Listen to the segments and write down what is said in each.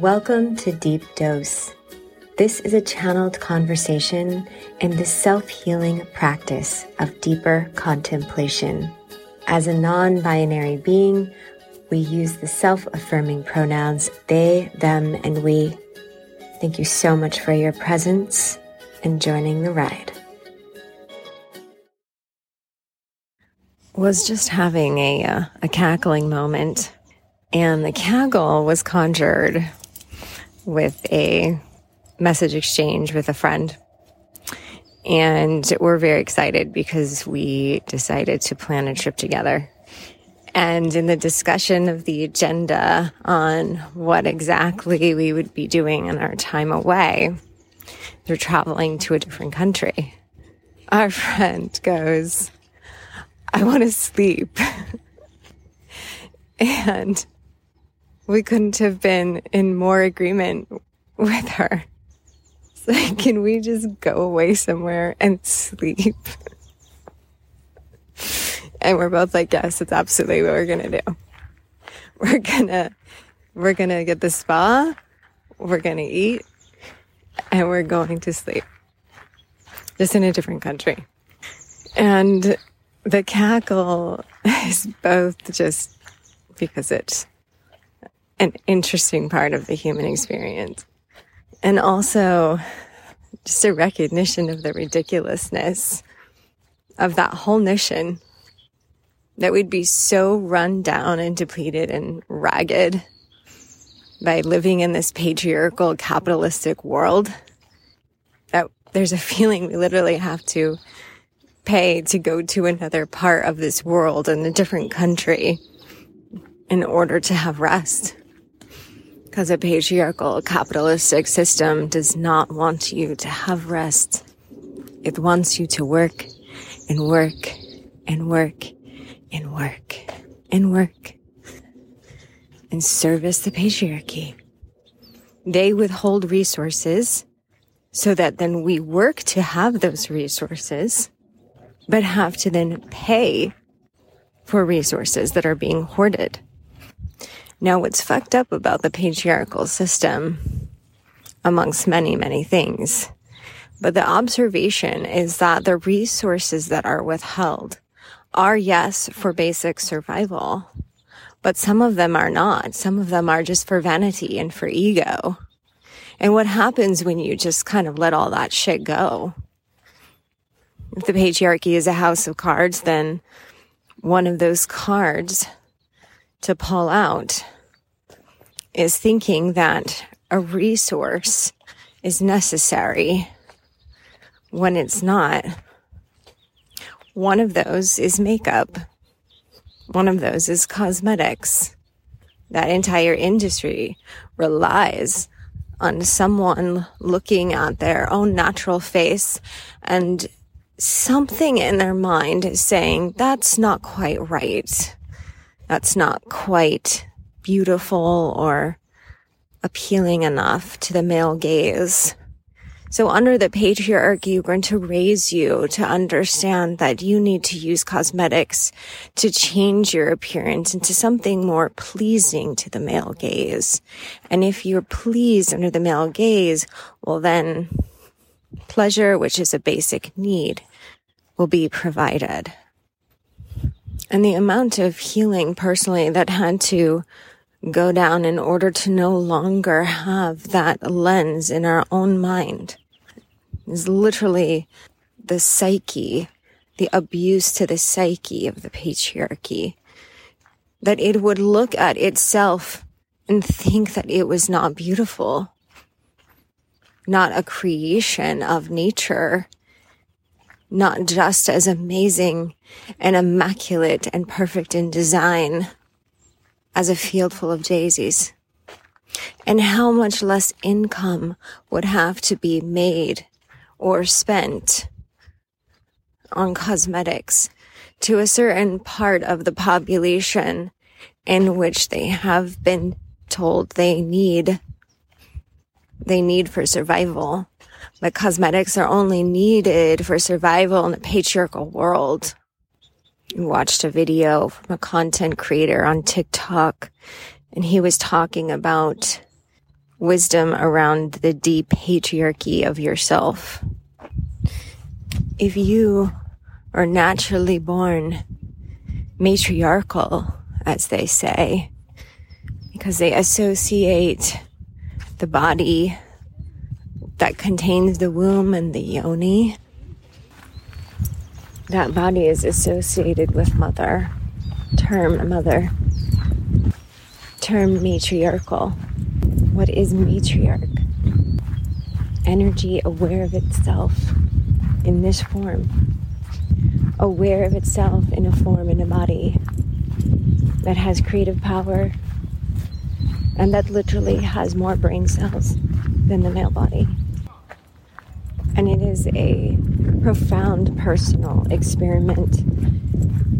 Welcome to Deep Dose. This is a channeled conversation in the self healing practice of deeper contemplation. As a non binary being, we use the self affirming pronouns they, them, and we. Thank you so much for your presence and joining the ride. Was just having a, uh, a cackling moment, and the cackle was conjured with a message exchange with a friend. And we're very excited because we decided to plan a trip together. And in the discussion of the agenda on what exactly we would be doing in our time away, they're traveling to a different country. Our friend goes, I want to sleep. and we couldn't have been in more agreement with her It's like, can we just go away somewhere and sleep? and we're both like, yes, it's absolutely what we're gonna do. We're gonna, we're gonna get the spa, we're gonna eat, and we're going to sleep. Just in a different country. And the cackle is both just because it's an interesting part of the human experience. And also just a recognition of the ridiculousness of that whole notion that we'd be so run down and depleted and ragged by living in this patriarchal capitalistic world that there's a feeling we literally have to pay to go to another part of this world in a different country in order to have rest because a patriarchal capitalistic system does not want you to have rest. It wants you to work and work and work and work and work and service the patriarchy. They withhold resources so that then we work to have those resources, but have to then pay for resources that are being hoarded. Now, what's fucked up about the patriarchal system, amongst many, many things, but the observation is that the resources that are withheld are, yes, for basic survival, but some of them are not. Some of them are just for vanity and for ego. And what happens when you just kind of let all that shit go? If the patriarchy is a house of cards, then one of those cards to pull out is thinking that a resource is necessary when it's not. One of those is makeup. One of those is cosmetics. That entire industry relies on someone looking at their own natural face and something in their mind is saying, that's not quite right that's not quite beautiful or appealing enough to the male gaze. So under the patriarchy, we're going to raise you to understand that you need to use cosmetics to change your appearance into something more pleasing to the male gaze. And if you're pleased under the male gaze, well then pleasure, which is a basic need, will be provided and the amount of healing personally that had to go down in order to no longer have that lens in our own mind is literally the psyche, the abuse to the psyche of the patriarchy. That it would look at itself and think that it was not beautiful, not a creation of nature, not just as amazing and immaculate and perfect in design as a field full of daisies. And how much less income would have to be made or spent on cosmetics to a certain part of the population in which they have been told they need, they need for survival but cosmetics are only needed for survival in a patriarchal world. I watched a video from a content creator on TikTok and he was talking about wisdom around the deep patriarchy of yourself. If you are naturally born matriarchal, as they say, because they associate the body that contains the womb and the yoni. That body is associated with mother, term mother, term matriarchal. What is matriarch? Energy aware of itself in this form, aware of itself in a form, in a body that has creative power and that literally has more brain cells than the male body. Is a profound personal experiment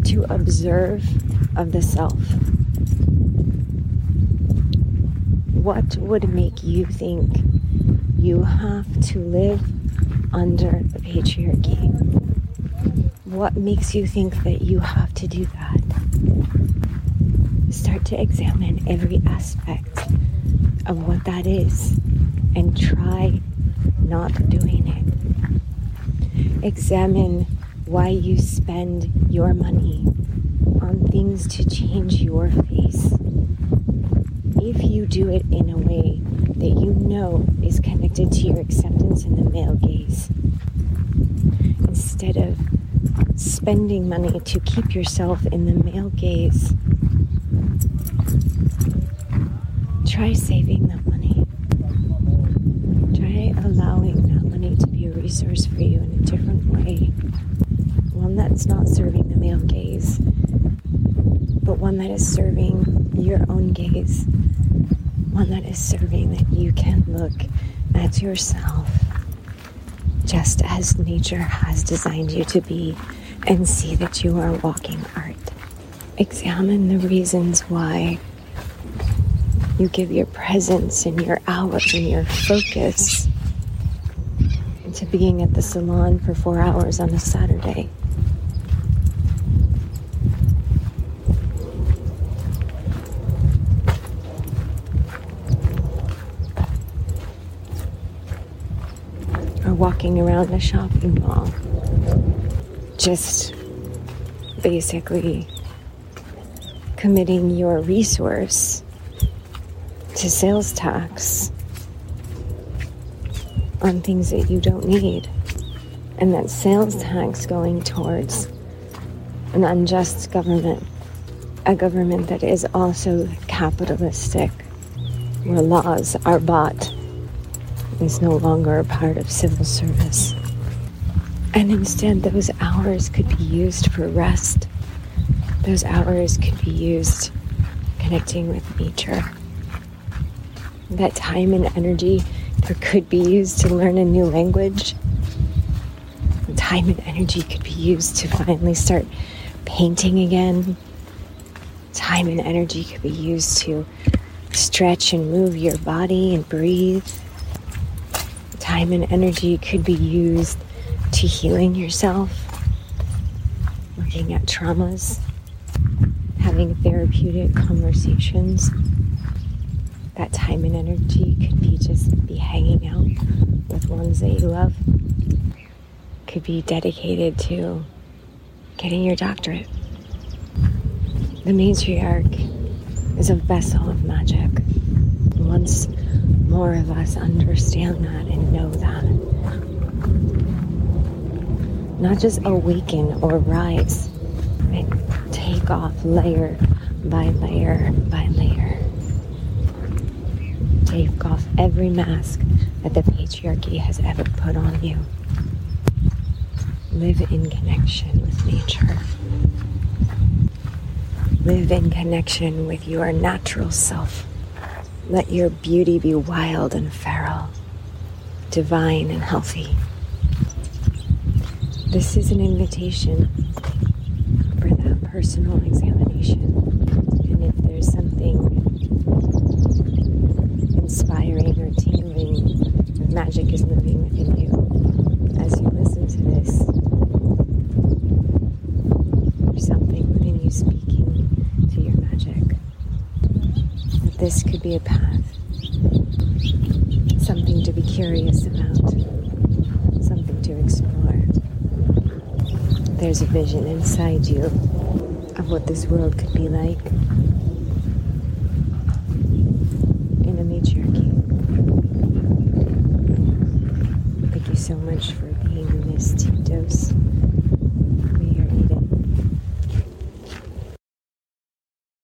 to observe of the self. What would make you think you have to live under the patriarchy? What makes you think that you have to do that? Start to examine every aspect of what that is and try not doing it. Examine why you spend your money on things to change your face. If you do it in a way that you know is connected to your acceptance in the male gaze, instead of spending money to keep yourself in the male gaze, try saving that money Try allowing that money to be a resource for you in a different way. One that's not serving the male gaze, but one that is serving your own gaze. One that is serving that you can look at yourself just as nature has designed you to be and see that you are walking art. Examine the reasons why you give your presence and your hours and your focus to being at the salon for four hours on a Saturday. Or walking around a shopping mall. Just basically committing your resource to sales tax on things that you don't need. And that sales tax going towards an unjust government, a government that is also capitalistic, where laws are bought, is no longer a part of civil service. And instead, those hours could be used for rest. Those hours could be used connecting with nature. That time and energy or could be used to learn a new language. Time and energy could be used to finally start painting again. Time and energy could be used to stretch and move your body and breathe. Time and energy could be used to healing yourself, looking at traumas, having therapeutic conversations. That time and energy could be just be hanging out with ones that you love. Could be dedicated to getting your doctorate. The matriarch is a vessel of magic. Once more of us understand that and know that not just awaken or rise and take off layer by layer by layer take off every mask that the patriarchy has ever put on you. Live in connection with nature. Live in connection with your natural self. Let your beauty be wild and feral, divine and healthy. This is an invitation for that personal examination. And if there's something inspiring or tingling, magic is moving this could be a path, something to be curious about, something to explore. There's a vision inside you of what this world could be like.